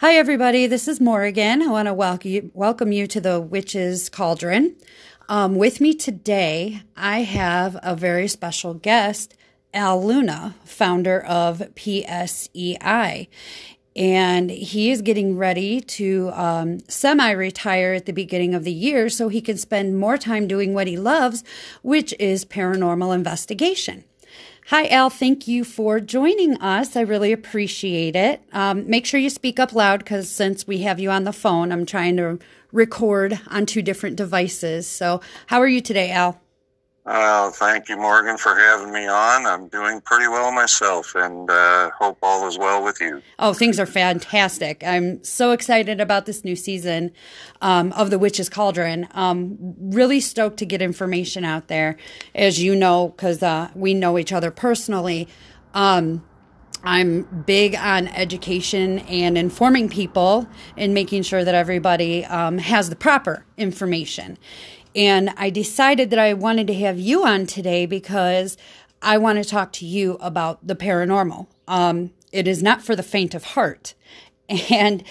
Hi, everybody. This is Morrigan. I want to welcome you, welcome you to the Witch's Cauldron. Um, with me today, I have a very special guest, Al Luna, founder of PSEI. And he is getting ready to um, semi retire at the beginning of the year so he can spend more time doing what he loves, which is paranormal investigation. Hi, Al. Thank you for joining us. I really appreciate it. Um, make sure you speak up loud because since we have you on the phone, I'm trying to record on two different devices. So, how are you today, Al? Uh, thank you, Morrigan, for having me on. I'm doing pretty well myself and uh, hope all is well with you. Oh, things are fantastic. I'm so excited about this new season um, of The Witch's Cauldron. Um, really stoked to get information out there. As you know, because uh, we know each other personally, um, I'm big on education and informing people and making sure that everybody um, has the proper information. And I decided that I wanted to have you on today because I want to talk to you about the paranormal. Um, it is not for the faint of heart. And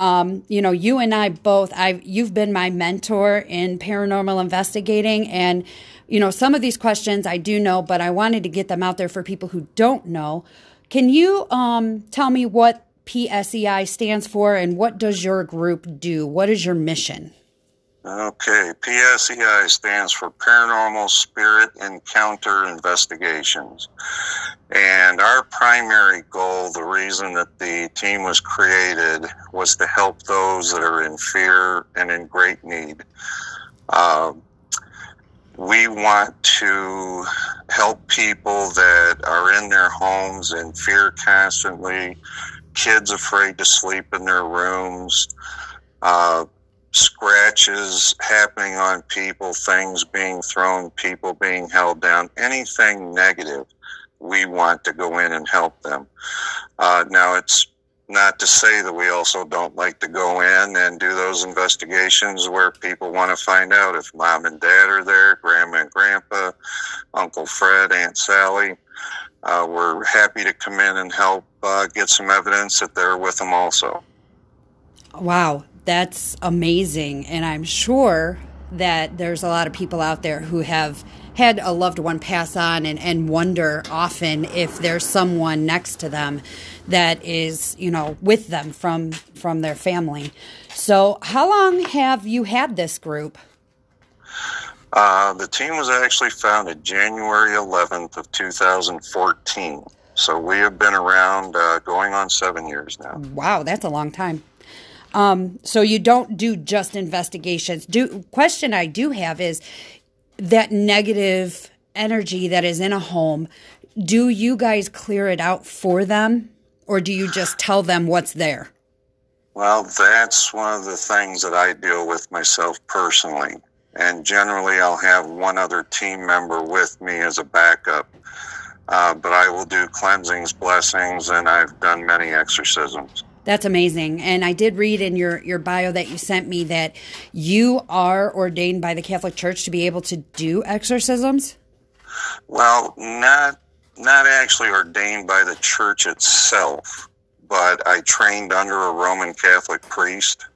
um, you know, you and I both, I've you've been my mentor in paranormal investigating, and you know, some of these questions I do know, but I wanted to get them out there for people who don't know. Can you um, tell me what PSEI stands for, and what does your group do? What is your mission? Okay, PSEI stands for Paranormal Spirit Encounter Investigations. And our primary goal, the reason that the team was created, was to help those that are in fear and in great need. Uh, we want to help people that are in their homes in fear constantly, kids afraid to sleep in their rooms. Uh, scratches happening on people, things being thrown, people being held down, anything negative, we want to go in and help them. Uh, now, it's not to say that we also don't like to go in and do those investigations where people want to find out if mom and dad are there, grandma and grandpa, Uncle Fred, Aunt Sally. Uh, we're happy to come in and help uh, get some evidence that they're with them also. Wow, that's amazing. And I'm sure that there's a lot of people out there who have had a loved one pass on and, and wonder often if there's someone next to them that is, you know, with them from from their family. So how long have you had this group? Uh, the team was actually founded January 11th of 2014. So we have been around uh, going on seven years now. Wow, that's a long time. Um, so you don't do just investigations. Do question I do have is that negative energy that is in a home. Do you guys clear it out for them, or do you just tell them what's there? Well, that's one of the things that I deal with myself personally. And generally, I'll have one other team member with me as a backup. Uh, but I will do cleansings, blessings, and I've done many exorcisms. That's amazing. And I did read in your, your bio that you sent me that you are ordained by the Catholic Church to be able to do exorcisms. Well, not not actually ordained by the church itself, but I trained under a Roman Catholic priest,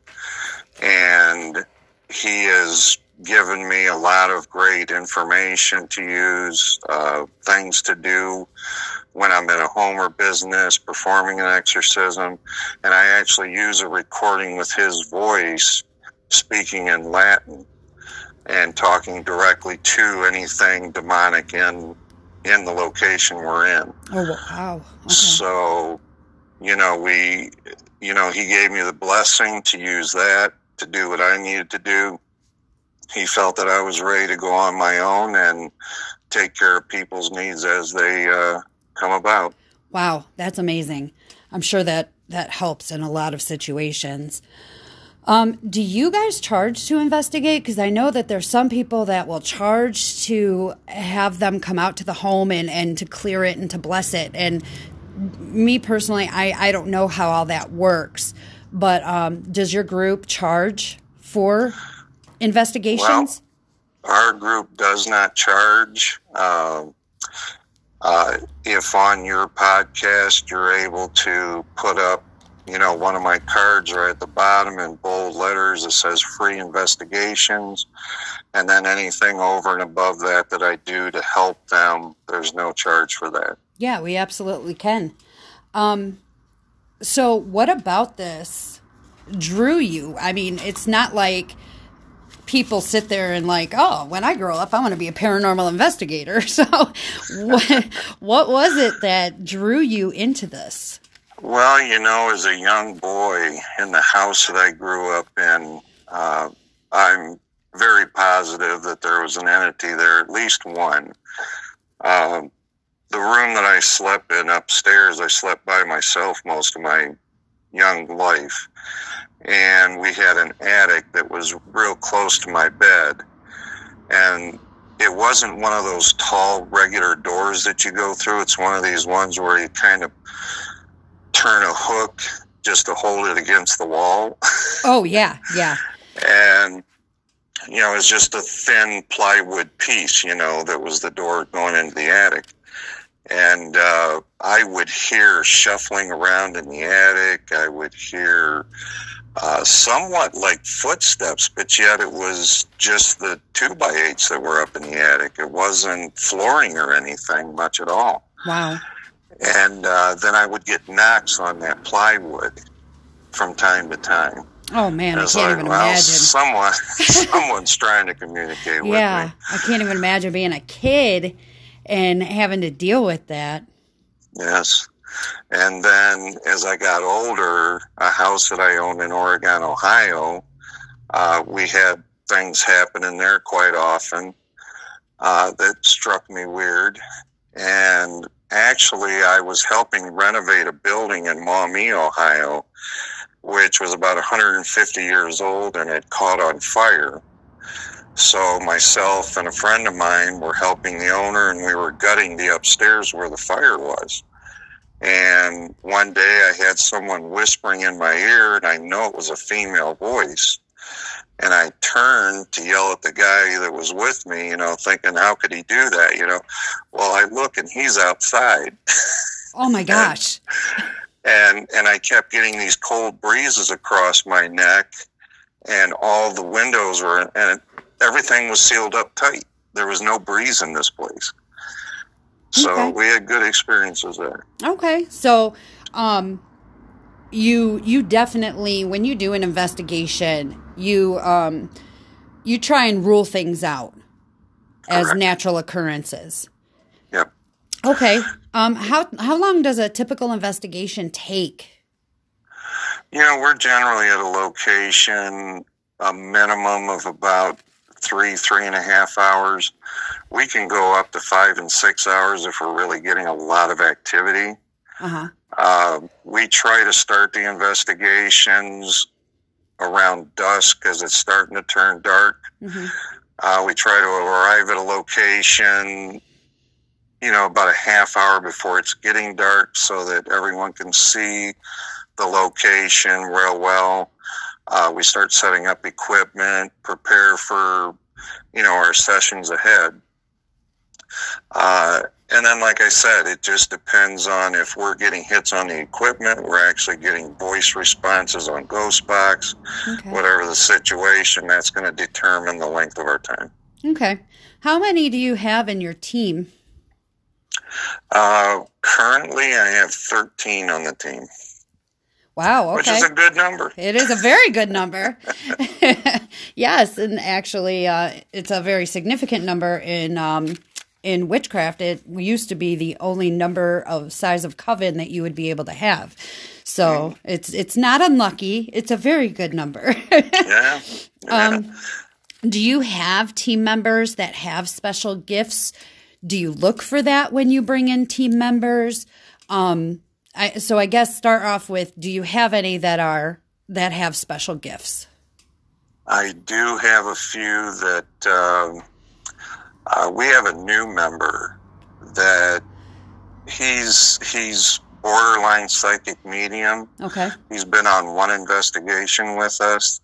and he has given me a lot of great information to use, uh, things to do when I'm in a home or business performing an exorcism, and I actually use a recording with his voice speaking in Latin and talking directly to anything demonic in in the location we're in. Oh wow! Okay. So, you know, we, you know, he gave me the blessing to use that to do what I needed to do. He felt that I was ready to go on my own and take care of people's needs as they uh, come about. Wow, that's amazing. I'm sure that that helps in a lot of situations. Um, do you guys charge to investigate? Because I know that there's some people that will charge to have them come out to the home and, and to clear it and to bless it. And me personally, I, I don't know how all that works. But um, does your group charge for investigations? Well, our group does not charge. Uh, uh, if on your podcast you're able to put up you know, one of my cards right at the bottom in bold letters. It says free investigations. And then anything over and above that that I do to help them, there's no charge for that. Yeah, we absolutely can. Um, so, what about this drew you? I mean, it's not like people sit there and like, oh, when I grow up, I want to be a paranormal investigator. So, what, what was it that drew you into this? Well, you know, as a young boy in the house that I grew up in, uh, I'm very positive that there was an entity there, at least one. Uh, the room that I slept in upstairs, I slept by myself most of my young life. And we had an attic that was real close to my bed. And it wasn't one of those tall, regular doors that you go through. It's one of these ones where you kind of turn a hook just to hold it against the wall. Oh, yeah, yeah. and, you know, it's just a thin plywood piece, you know, that was the door going into the attic. And uh, I would hear shuffling around in the attic. I would hear uh, somewhat like footsteps, but yet it was just the two by eights that were up in the attic. It wasn't flooring or anything much at all. Wow. And uh, then I would get knocks on that plywood from time to time. Oh man, I can't like, even well, imagine. someone, someone's trying to communicate with me. Yeah. I can't even imagine being a kid and having to deal with that. Yes. And then as I got older, a house that I owned in Oregon, Ohio, uh, we had things happening there quite often uh, that struck me weird. And actually, I was helping renovate a building in Maumee, Ohio, which was about 150 years old and had caught on fire. So myself and a friend of mine were helping the owner, and we were gutting the upstairs where the fire was. And one day I had someone whispering in my ear, and I know it was a female voice. And I turned to yell at the guy that was with me, you know, thinking, how could he do that? You know, well, I look and he's outside. Oh my gosh. and and I kept getting these cold breezes across my neck, and all the windows were and everything was sealed up tight. There was no breeze in this place, so Okay. we had good experiences there. Okay, so um, you you definitely when you do an investigation, you um, you try and rule things out as Correct. natural occurrences. Yep. Okay. Um, how how long does a typical investigation take? You know, we're generally at a location a minimum of about three, three and a half hours. We can go up to five and six hours if we're really getting a lot of activity. Uh huh. Uh, we try to start the investigations around dusk because it's starting to turn dark. hmm Uh, we try to arrive at a location, you know, about a half hour before it's getting dark so that everyone can see the location real well. Uh, we start setting up equipment, prepare for, you know, our sessions ahead. Uh, and then, like I said, it just depends on if we're getting hits on the equipment, we're actually getting voice responses on Ghostbox, Okay. whatever the situation, that's going to determine the length of our time. Okay. How many do you have in your team? Uh, currently, I have 13 on the team, Wow. Okay. Which is a good number. It is a very good number. yes, and actually, uh, it's a very significant number in um, in witchcraft. It used to be the only number of size of coven that you would be able to have. So it's it's not unlucky. It's a very good number. Yeah. yeah. um, do you have team members that have special gifts? Do you look for that when you bring in team members? Um, I, so I guess start off with: Do you have any that are that have special gifts? I do have a few that um, uh, we have a new member that he's he's borderline psychic medium. Okay. He's been on one investigation with us,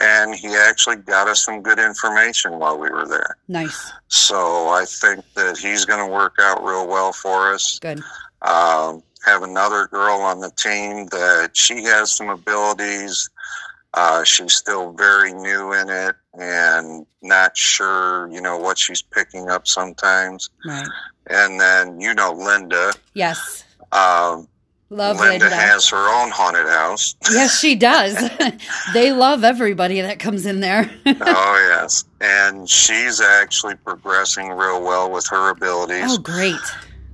and he actually got us some good information while we were there. Nice. So I think that he's going to work out real well for us. Good. Um, have another girl on the team that she has some abilities. Uh, she's still very new in it and not sure, you know, what she's picking up sometimes. Right. And then, you know, Linda. Yes. Um, Love Linda Linda. has her own haunted house. yes, she does. they love everybody that comes in there. oh, yes. And she's actually progressing real well with her abilities. oh, great.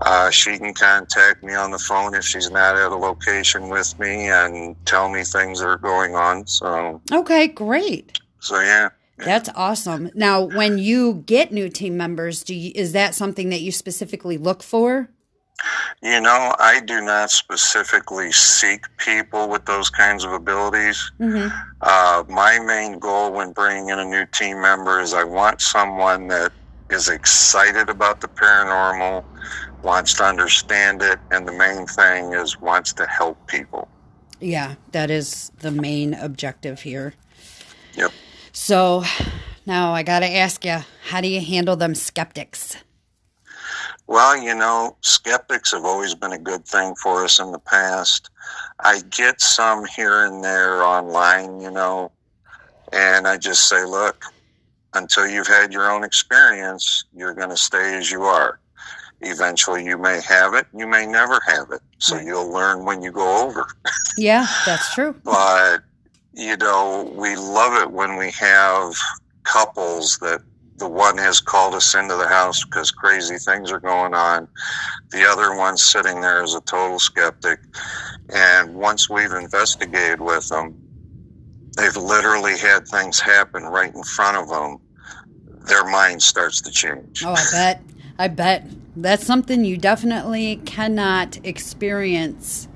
Uh, she can contact me on the phone if she's not at a location with me and tell me things that are going on. So, Okay, great. so yeah. That's awesome. Now, when you get new team members, do you, is that something that you specifically look for? You know, I do not specifically seek people with those kinds of abilities. hmm Uh, my main goal when bringing in a new team member is I want someone that is excited about the paranormal, wants to understand it, and the main thing is wants to help people. Yeah, that is the main objective here. Yep. So now I got to ask you, how do you handle them skeptics? Well, you know, skeptics have always been a good thing for us in the past. I get some here and there online, you know, and I just say, look, until you've had your own experience, you're going to stay as you are. Eventually, you may have it, you may never have it. So Right. you'll learn when you go over. Yeah, that's true. But, you know, we love it when we have couples that the one has called us into the house because crazy things are going on. The other one's sitting there as a total skeptic. And once we've investigated with them, they've literally had things happen right in front of them. Their mind starts to change. Oh, I bet. I bet. That's something you definitely cannot experience,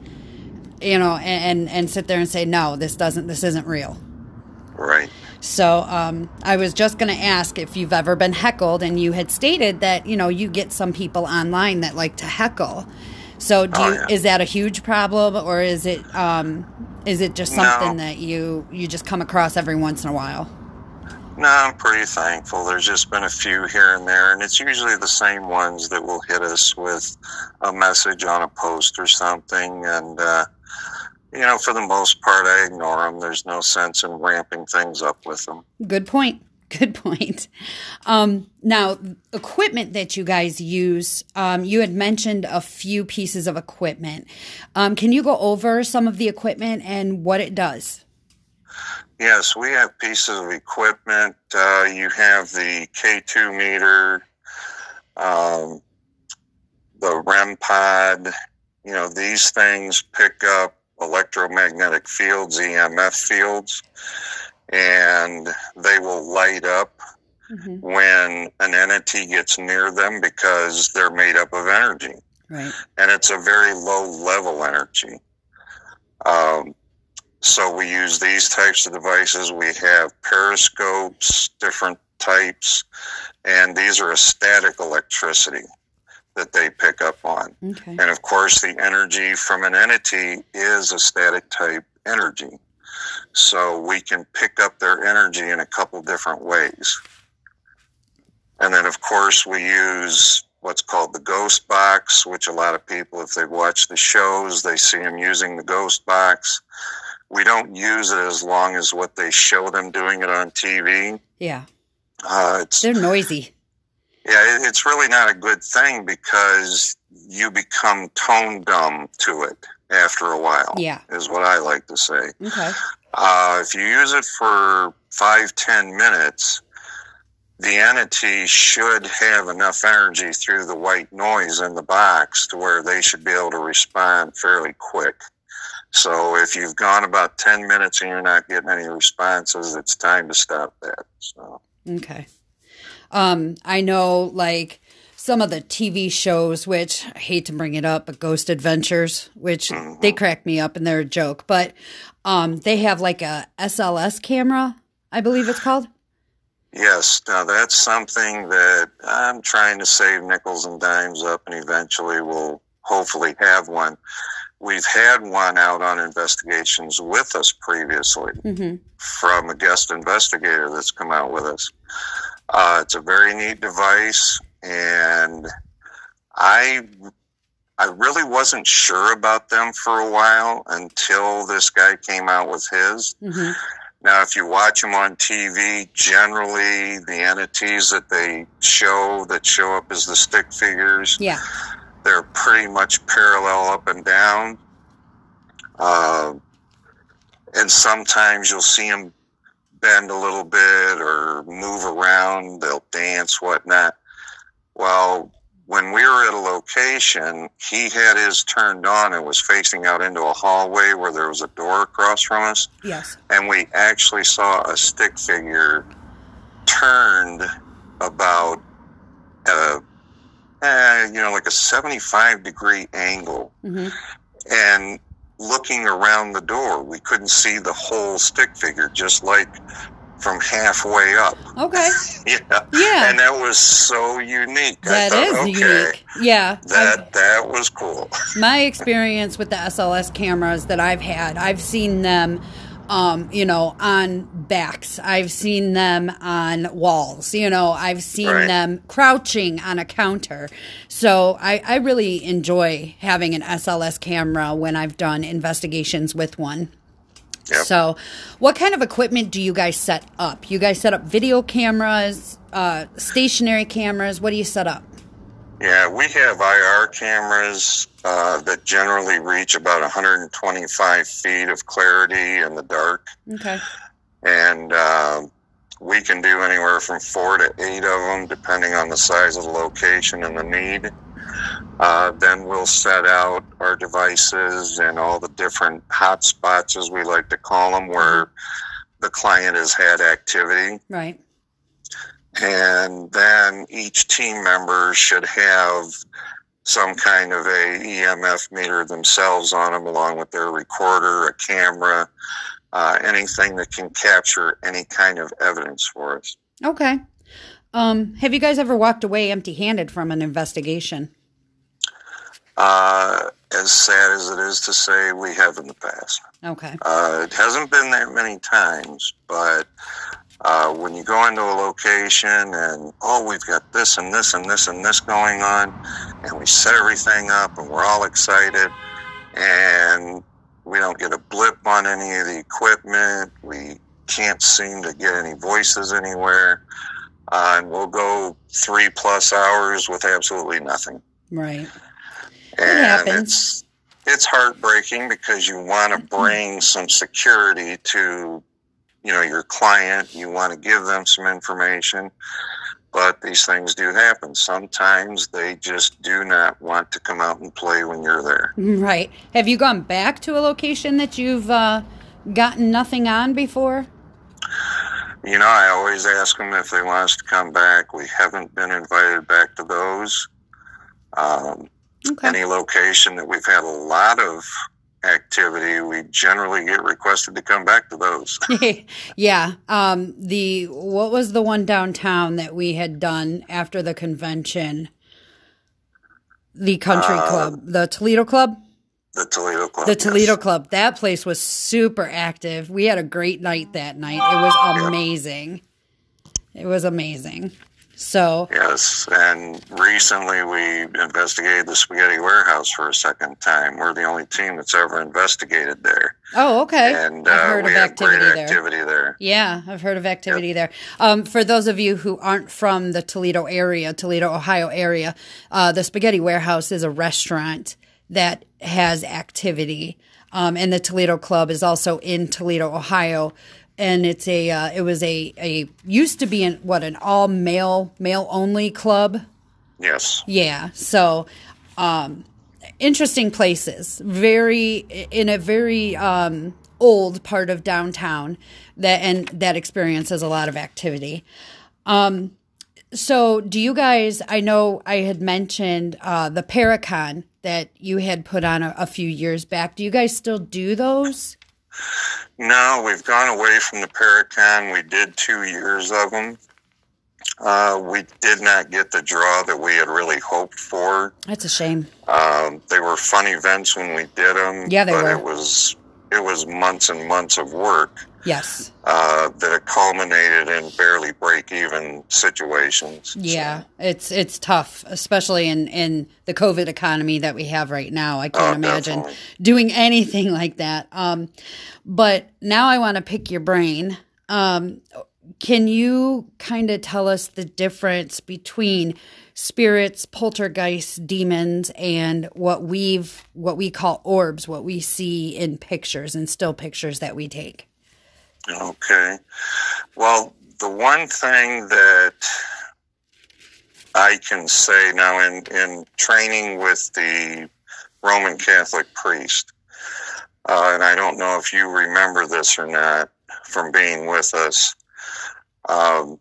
you know, and, and sit there and say, no, this doesn't, this isn't real. Right. So um, I was just going to ask if you've ever been heckled, and you had stated that you know you get some people online that like to heckle. So do Oh, you, yeah. is that a huge problem, or is it um, is it just No. something that you you just come across every once in a while? No, I'm pretty thankful. There's just been a few here and there, and it's usually the same ones that will hit us with a message on a post or something. And, uh, you know, for the most part, I ignore them. There's no sense in ramping things up with them. Good point. Good point. Um, now, equipment that you guys use, um, you had mentioned a few pieces of equipment. Um, can you go over some of the equipment and what it does? Yes, we have pieces of equipment. Uh, you have the K2 meter, um, the REM pod. You know, these things pick up electromagnetic fields, EMF fields, and they will light up Mhm. when an entity gets near them because they're made up of energy Right. and it's a very low level energy. Um, so we use these types of devices. We have parascopes, different types, and these are a static electricity that they pick up on. Okay. And of course, the energy from an entity is a static type energy. So we can pick up their energy in a couple different ways. And then, of course, we use what's called the ghost box, which a lot of people, if they watch the shows, they see them using the ghost box. We don't use it as long as what they show them doing it on TV. Yeah. Uh, it's They're noisy. yeah, it- it's really not a good thing because you become tone dumb to it after a while. Yeah. is what I like to say. Okay. Uh, if you use it for five, ten minutes, the entity should have enough energy through the white noise in the box to where they should be able to respond fairly quick. So if you've gone about 10 minutes and you're not getting any responses, it's time to stop that. So, Okay. Um, I know like some of the TV shows, which I hate to bring it up, but Ghost Adventures, which they crack me up and they're a joke, but um, they have like a SLS camera, I believe it's called. yes, now that's something that I'm trying to save nickels and dimes up and eventually will hopefully have one. We've had one out on investigations with us previously. hmm from a guest investigator that's come out with us. Uh, it's a very neat device, and I I really wasn't sure about them for a while until this guy came out with his. hmm Now, if you watch them on TV, generally the entities that they show that show up as the stick figures, Yeah. They're pretty much parallel up and down. Uh, and sometimes you'll see them bend a little bit or move around. They'll dance, whatnot. Well, when we were at a location, he had his turned on and was facing out into a hallway where there was a door across from us Yes. and we actually saw a stick figure turned about a, eh, you know, like a 75 degree angle hmm and looking around the door. We couldn't see the whole stick figure, just like from halfway up. Okay. Yeah. Yeah. And that was so unique. I That thought, is okay, unique. Yeah. I've- That, that was cool. my experience with the SLS cameras that I've had, I've seen them, um, you know, on backs. I've seen them on walls. You know, I've seen Right. them crouching on a counter. So I, I really enjoy having an SLS camera when I've done investigations with one. Yep. So, what kind of equipment do you guys set up? You guys set up video cameras, uh, stationary cameras. What do you set up? Yeah, we have IR cameras uh, that generally reach about 125 feet of clarity in the dark, Okay. and uh, we can do anywhere from four to eight of them, depending on the size of the location and the need. Uh, then we'll set out our devices and all the different hot spots, as we like to call them, where the client has had activity Right. And then each team member should have some kind of a EMF meter themselves on them, along with their recorder, a camera, uh, anything that can capture any kind of evidence for us. Okay. Um, have you guys ever walked away empty handed from an investigation? Uh, as sad as it is to say, we have in the past. Okay. Uh, it hasn't been that many times, but uh, when you go into a location and oh, we've got this and this and this and this going on, and we set everything up and we're all excited, and we don't get a blip on any of the equipment, we can't seem to get any voices anywhere, uh, and we'll go three plus hours with absolutely nothing Right. and happens. it's it's heartbreaking because you want to bring some security to you know your client you want to give them some information but these things do happen sometimes they just do not want to come out and play when you're there Right. Have you gone back to a location that you've uh, gotten nothing on before? you know i always ask them if they want us to come back we haven't been invited back to those um, Okay. any location that we've had a lot of activity we generally get requested to come back to those yeah. Um, the what was the one downtown that we had done after the convention? The country Uh, club, the Toledo Club. The Toledo Club. The yes. Toledo Club. That place was super active. We had a great night that night. It was amazing. It was amazing. So, Yes, and recently we investigated the Spaghetti Warehouse for a second time. We're the only team that's ever investigated there, oh, okay. and I've uh, heard we of have great activity there. activity there. Yeah, I've heard of activity there. Um, for those of you who aren't from the Toledo area, Toledo, Ohio area, uh, the Spaghetti Warehouse is a restaurant that has activity, um, and the Toledo Club is also in Toledo, Ohio. And it's a, uh, it was a, a used to be an what an all male, male only club. Yes, Yeah. So, um, interesting places. Very in a very um, old part of downtown. That and that experiences a lot of activity. Um, so, do you guys? I know I had mentioned uh, the Paracon that you had put on a, a few years back. Do you guys still do those? No, we've gone away from the Paracon. We did two years of them. Uh, we did not get the draw that we had really hoped for. That's a shame. Um, they were fun events when we did them. Yeah, they but were. it was it it was months and months of work Yes. uh, that it culminated in barely break even situations. Yeah, it's it's tough, especially in in the COVID economy that we have right now. I can't Oh, imagine definitely. doing anything like that. Um, but now I want to pick your brain. Um, can you kind of tell us the difference between spirits, poltergeists, demons, and what we've what we call orbs, what we see in pictures and still pictures that we take? Okay. Well, the one thing that I can say now in, in training with the Roman Catholic priest, uh, and I don't know if you remember this or not from being with us, um,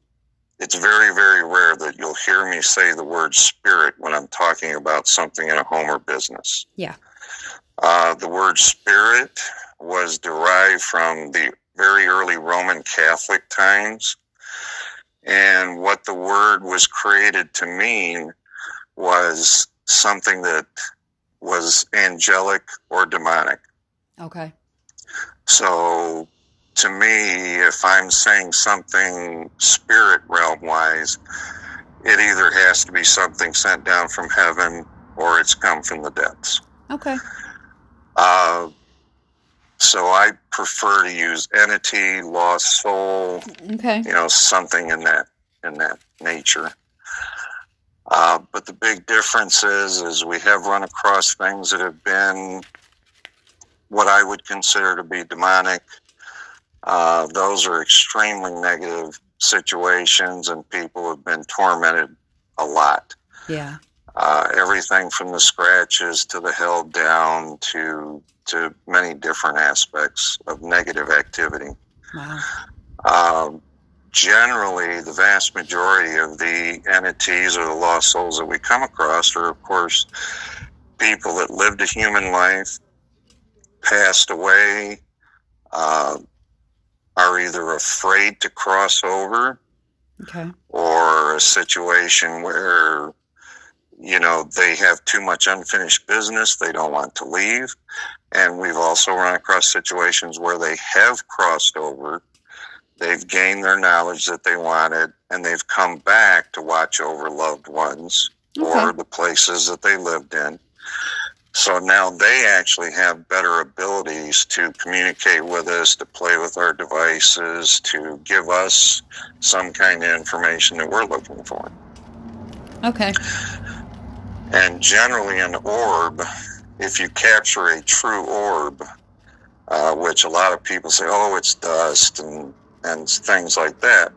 it's very, very rare that you'll hear me say the word spirit when I'm talking about something in a home or business. Yeah. Uh, the word spirit was derived from the very early Roman Catholic times. And what the word was created to mean was something that was angelic or demonic. Okay. So to me, if I'm saying something spirit realm wise, it either has to be something sent down from heaven or it's come from the depths. Okay. Uh, so I prefer to use entity, lost soul, Okay. you know, something in that in that nature. Uh, but the big difference is, is we have run across things that have been what I would consider to be demonic. Uh, those are extremely negative situations, and people have been tormented a lot Yeah. uh, everything from the scratches to the held down to to many different aspects of negative activity. Wow. Um, generally, the vast majority of the entities or the lost souls that we come across are, of course, people that lived a human life, passed away, uh, are either afraid to cross over Okay. or a situation where you know they have too much unfinished business they don't want to leave and we've also run across situations where they have crossed over they've gained their knowledge that they wanted and they've come back to watch over loved ones or the places that they lived in so now they actually have better abilities to communicate with us, to play with our devices, to give us some kind of information that we're looking for. Okay. And generally, an orb, if you capture a true orb, uh, which a lot of people say, oh, it's dust and, and things like that,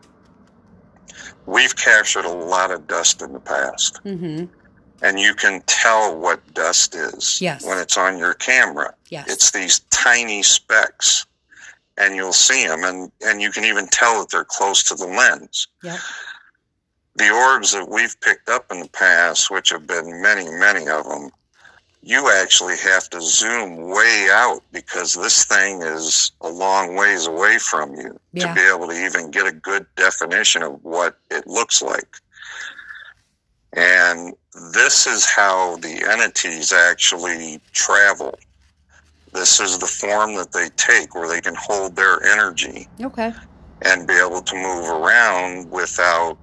we've captured a lot of dust in the past. Mm-hmm. And you can tell what dust is Yes. when it's on your camera. Yes. It's these tiny specks, and you'll see them, and, and you can even tell that they're close to the lens. Yep. The orbs that we've picked up in the past, which have been many, many of them, you actually have to zoom way out because this thing is a long ways away from you Yeah. to be able to even get a good definition of what it looks like. And this is how the entities actually travel. This is the form that they take where they can hold their energy Okay. and be able to move around without,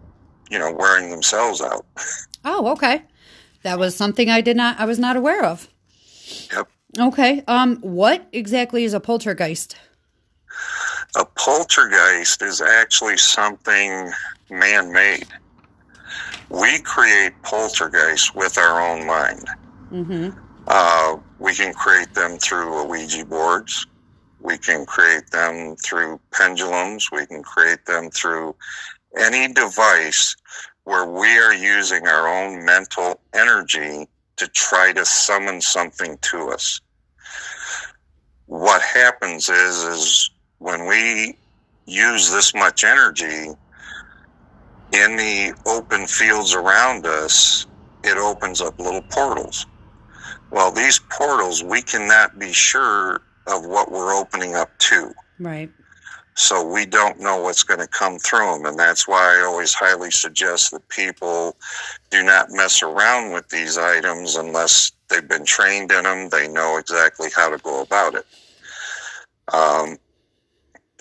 you know, wearing themselves out. Oh, okay. That was something I did not I was not aware of. Yep. Okay. Um what exactly is a poltergeist? A poltergeist is actually something man made. We create poltergeists with our own mind. Mm-hmm. Uh, we can create them through Ouija boards. We can create them through pendulums. We can create them through any device where we are using our own mental energy to try to summon something to us. What happens is, is when we use this much energy in the open fields around us, it opens up little portals. Well, these portals, we cannot be sure of what we're opening up to. Right. So we don't know what's going to come through them. And that's why I always highly suggest that people do not mess around with these items unless they've been trained in them. They know exactly how to go about it. Um,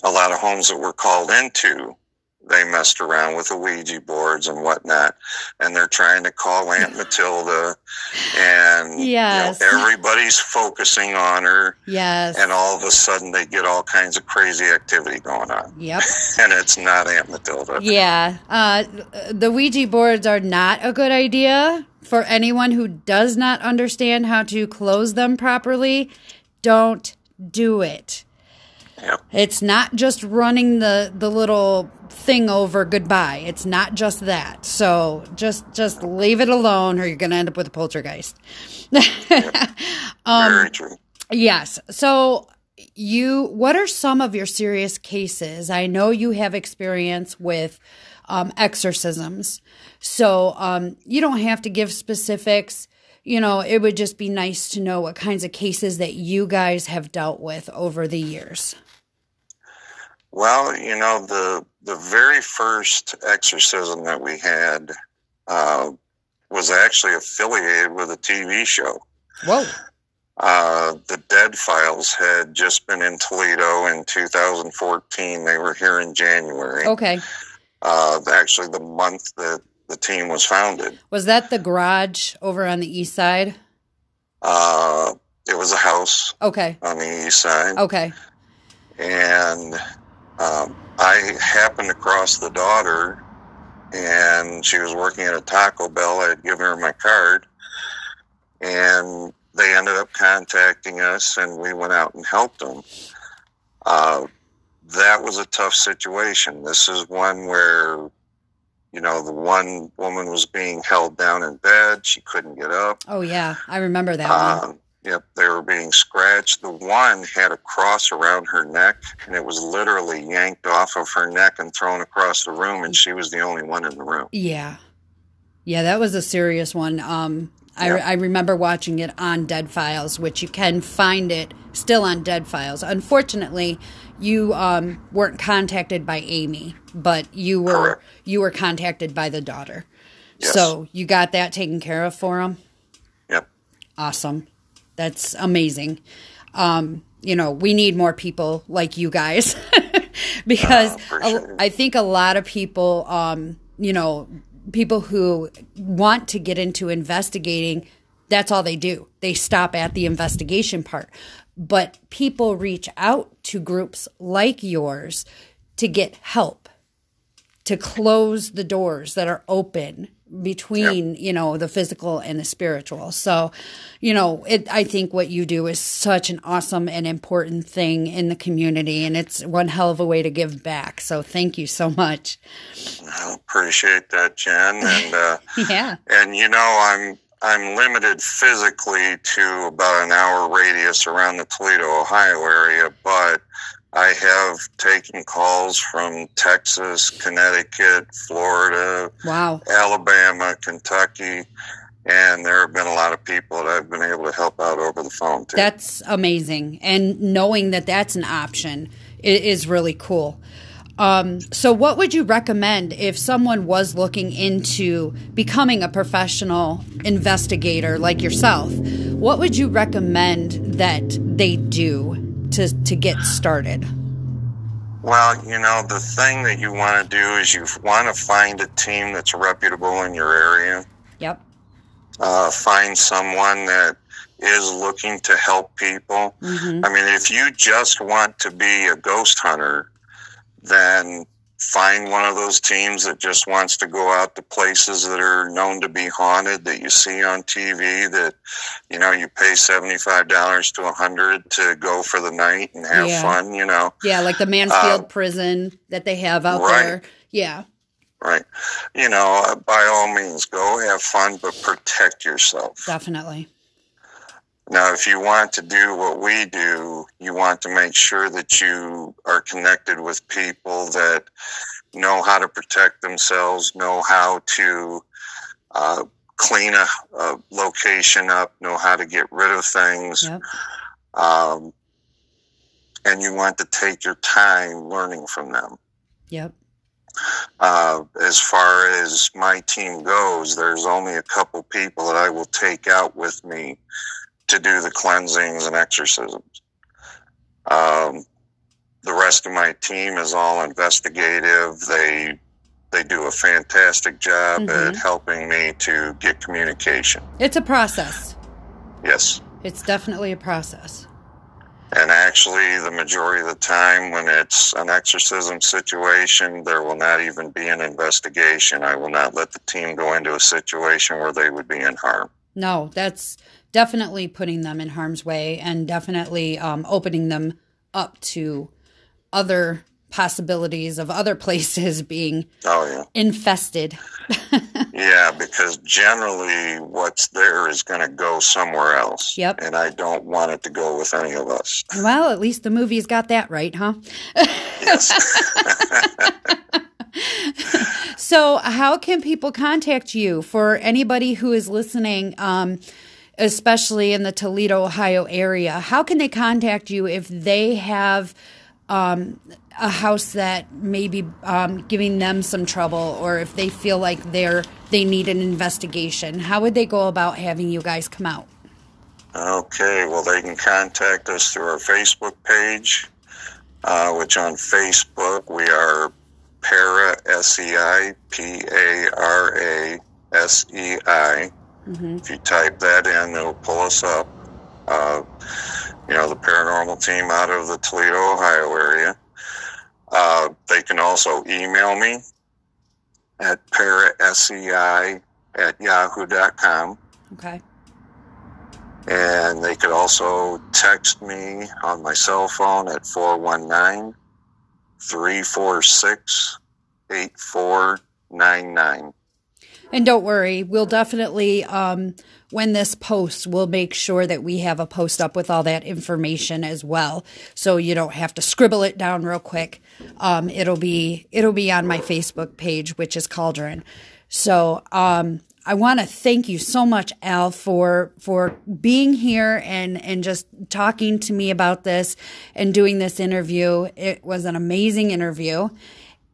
a lot of homes that were called into, they messed around with the Ouija boards and whatnot, and they're trying to call Aunt Matilda, and Yes. you know, everybody's focusing on her, Yes. and all of a sudden they get all kinds of crazy activity going on, Yep. and it's not Aunt Matilda. Yeah. Uh, the Ouija boards are not a good idea for anyone who does not understand how to close them properly. Don't do it. Yep. It's not just running the the little thing over goodbye. It's not just that. So just just leave it alone or you're going to end up with a poltergeist. Um, Very true. Yes. So you what are some of your serious cases? I know you have experience with um, exorcisms. So um, you don't have to give specifics. You know, it would just be nice to know what kinds of cases that you guys have dealt with over the years. Well, you know, the the very first exorcism that we had uh, was actually affiliated with a TV show. Whoa. Uh, the Dead Files had just been in Toledo in 2014. They were here in January. Okay. Uh, actually, the month that the team was founded. Was that the garage over on the east side? Uh, it was a house Okay. on the east side, Okay. and um, I happened across the daughter, and she was working at a Taco Bell. I had given her my card, and they ended up contacting us, and we went out and helped them. Uh, that was a tough situation. This is one where, you know, the one woman was being held down in bed; she couldn't get up. Oh yeah, I remember that one. Um, yep, they were being scratched. The one had a cross around her neck, and it was literally yanked off of her neck and thrown across the room, and she was the only one in the room. Yeah. Yeah, that was a serious one. Um, I, Yeah. I remember watching it on Dead Files, which you can find it still on Dead Files. Unfortunately, you um, weren't contacted by Amy, but you were Correct. you were contacted by the daughter. Yes. So you got that taken care of for him. Yep. Awesome. That's amazing. Um, you know, we need more people like you guys because Oh, a- I think a lot of people, um, you know, people who want to get into investigating, that's all they do. They stop at the investigation part. But people reach out to groups like yours to get help to close the doors that are open between you know the physical and the spiritual. So you know it i think what you do is such an awesome and important thing in the community and it's one hell of a way to give back. So thank you so much. I appreciate that, Jen, and uh, yeah. and you know I'm I'm limited physically to about an hour radius around the Toledo, Ohio area, but I have taken calls from Texas, Connecticut, Florida, wow. Alabama, Kentucky, and there have been a lot of people that I've been able to help out over the phone too. that's amazing. And knowing that that's an option is really cool. Um, so what would you recommend if someone was looking into becoming a professional investigator like yourself? What would you recommend that they do to, to get started Well, you know, the thing that you want to do is you want to find a team that's reputable in your area. yep Uh, find someone that is looking to help people. hmm I mean, if you just want to be a ghost hunter, then find one of those teams that just wants to go out to places that are known to be haunted that you see on TV that you know you pay $75 to a 100 to go for the night and have Yeah. fun, you know. yeah like the mansfield Uh, prison that they have out right. there yeah Right. You know, uh, by all means, go have fun, but protect yourself. definitely Now, if you want to do what we do, you want to make sure that you are connected with people that know how to protect themselves, know how to uh, clean a, a location up, know how to get rid of things. Yep. Um, and you want to take your time learning from them. yep Uh, as far as my team goes, there's only a couple people that I will take out with me to do the cleansings and exorcisms. Um, the rest of my team is all investigative. They they do a fantastic job Mhm. at helping me to get communication. It's a process. Yes. It's definitely a process. And actually, the majority of the time, when it's an exorcism situation, there will not even be an investigation. I will not let the team go into a situation where they would be in harm. No, that's definitely putting them in harm's way and definitely um, opening them up to other possibilities of other places being Oh, yeah. infested. Yeah, because generally what's there is going to go somewhere else. Yep. And I don't want it to go with any of us. Well, at least the movie's got that right, huh? Yes. So, how can people contact you for anybody who is listening, um, especially in the Toledo, Ohio area? How can they contact you if they have um, a house that may be um, giving them some trouble, or if they feel like they're they need an investigation? How would they go about having you guys come out? okay, well, they can contact us through our Facebook page, uh, which on Facebook we are Para S E I P A R A S E I. hmm If you type that in, it'll pull us up. Uh, you know, the paranormal team out of the Toledo, Ohio area. Uh, they can also email me at parasei at yahoo.com. Okay. And they could also text me on my cell phone at 419 346 8499. And don't worry, we'll definitely, um, when this posts, we'll make sure that we have a post up with all that information as well, so you don't have to scribble it down real quick. Um, it'll be it'll be on my Facebook page, which is Cauldron. So um, I want to thank you so much, Al, for for being here and and just talking to me about this and doing this interview. It was an amazing interview.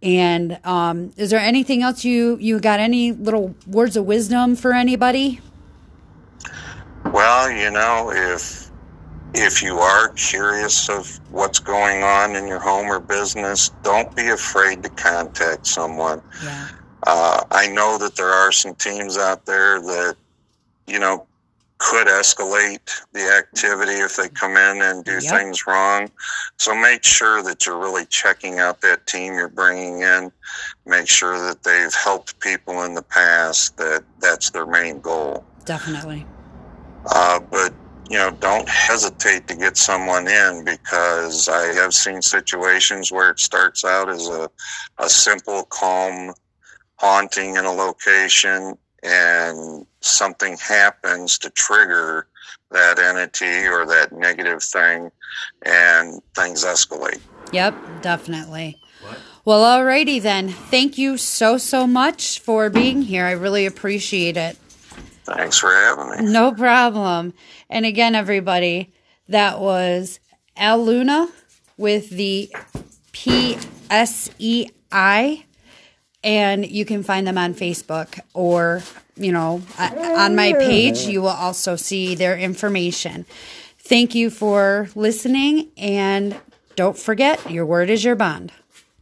And um, is there anything else you you got? Any little words of wisdom for anybody? Well, you know, if if you are curious of what's going on in your home or business, don't be afraid to contact someone. Yeah. Uh, I know that there are some teams out there that, you know, could escalate the activity if they come in and do Yep. things wrong. So make sure that you're really checking out that team you're bringing in. Make sure that they've helped people in the past. That that's their main goal. Definitely. Uh, but you know, don't hesitate to get someone in because I have seen situations where it starts out as a, a simple, calm haunting in a location and something happens to trigger that entity or that negative thing and things escalate. Yep, definitely. Well, alrighty then. Thank you so so much for being here. I really appreciate it. Thanks for having me. No problem. And again, everybody, that was Al Luna with the PSEI. And you can find them on Facebook or, you know, on my page. You will also see their information. Thank you for listening. And don't forget, your word is your bond.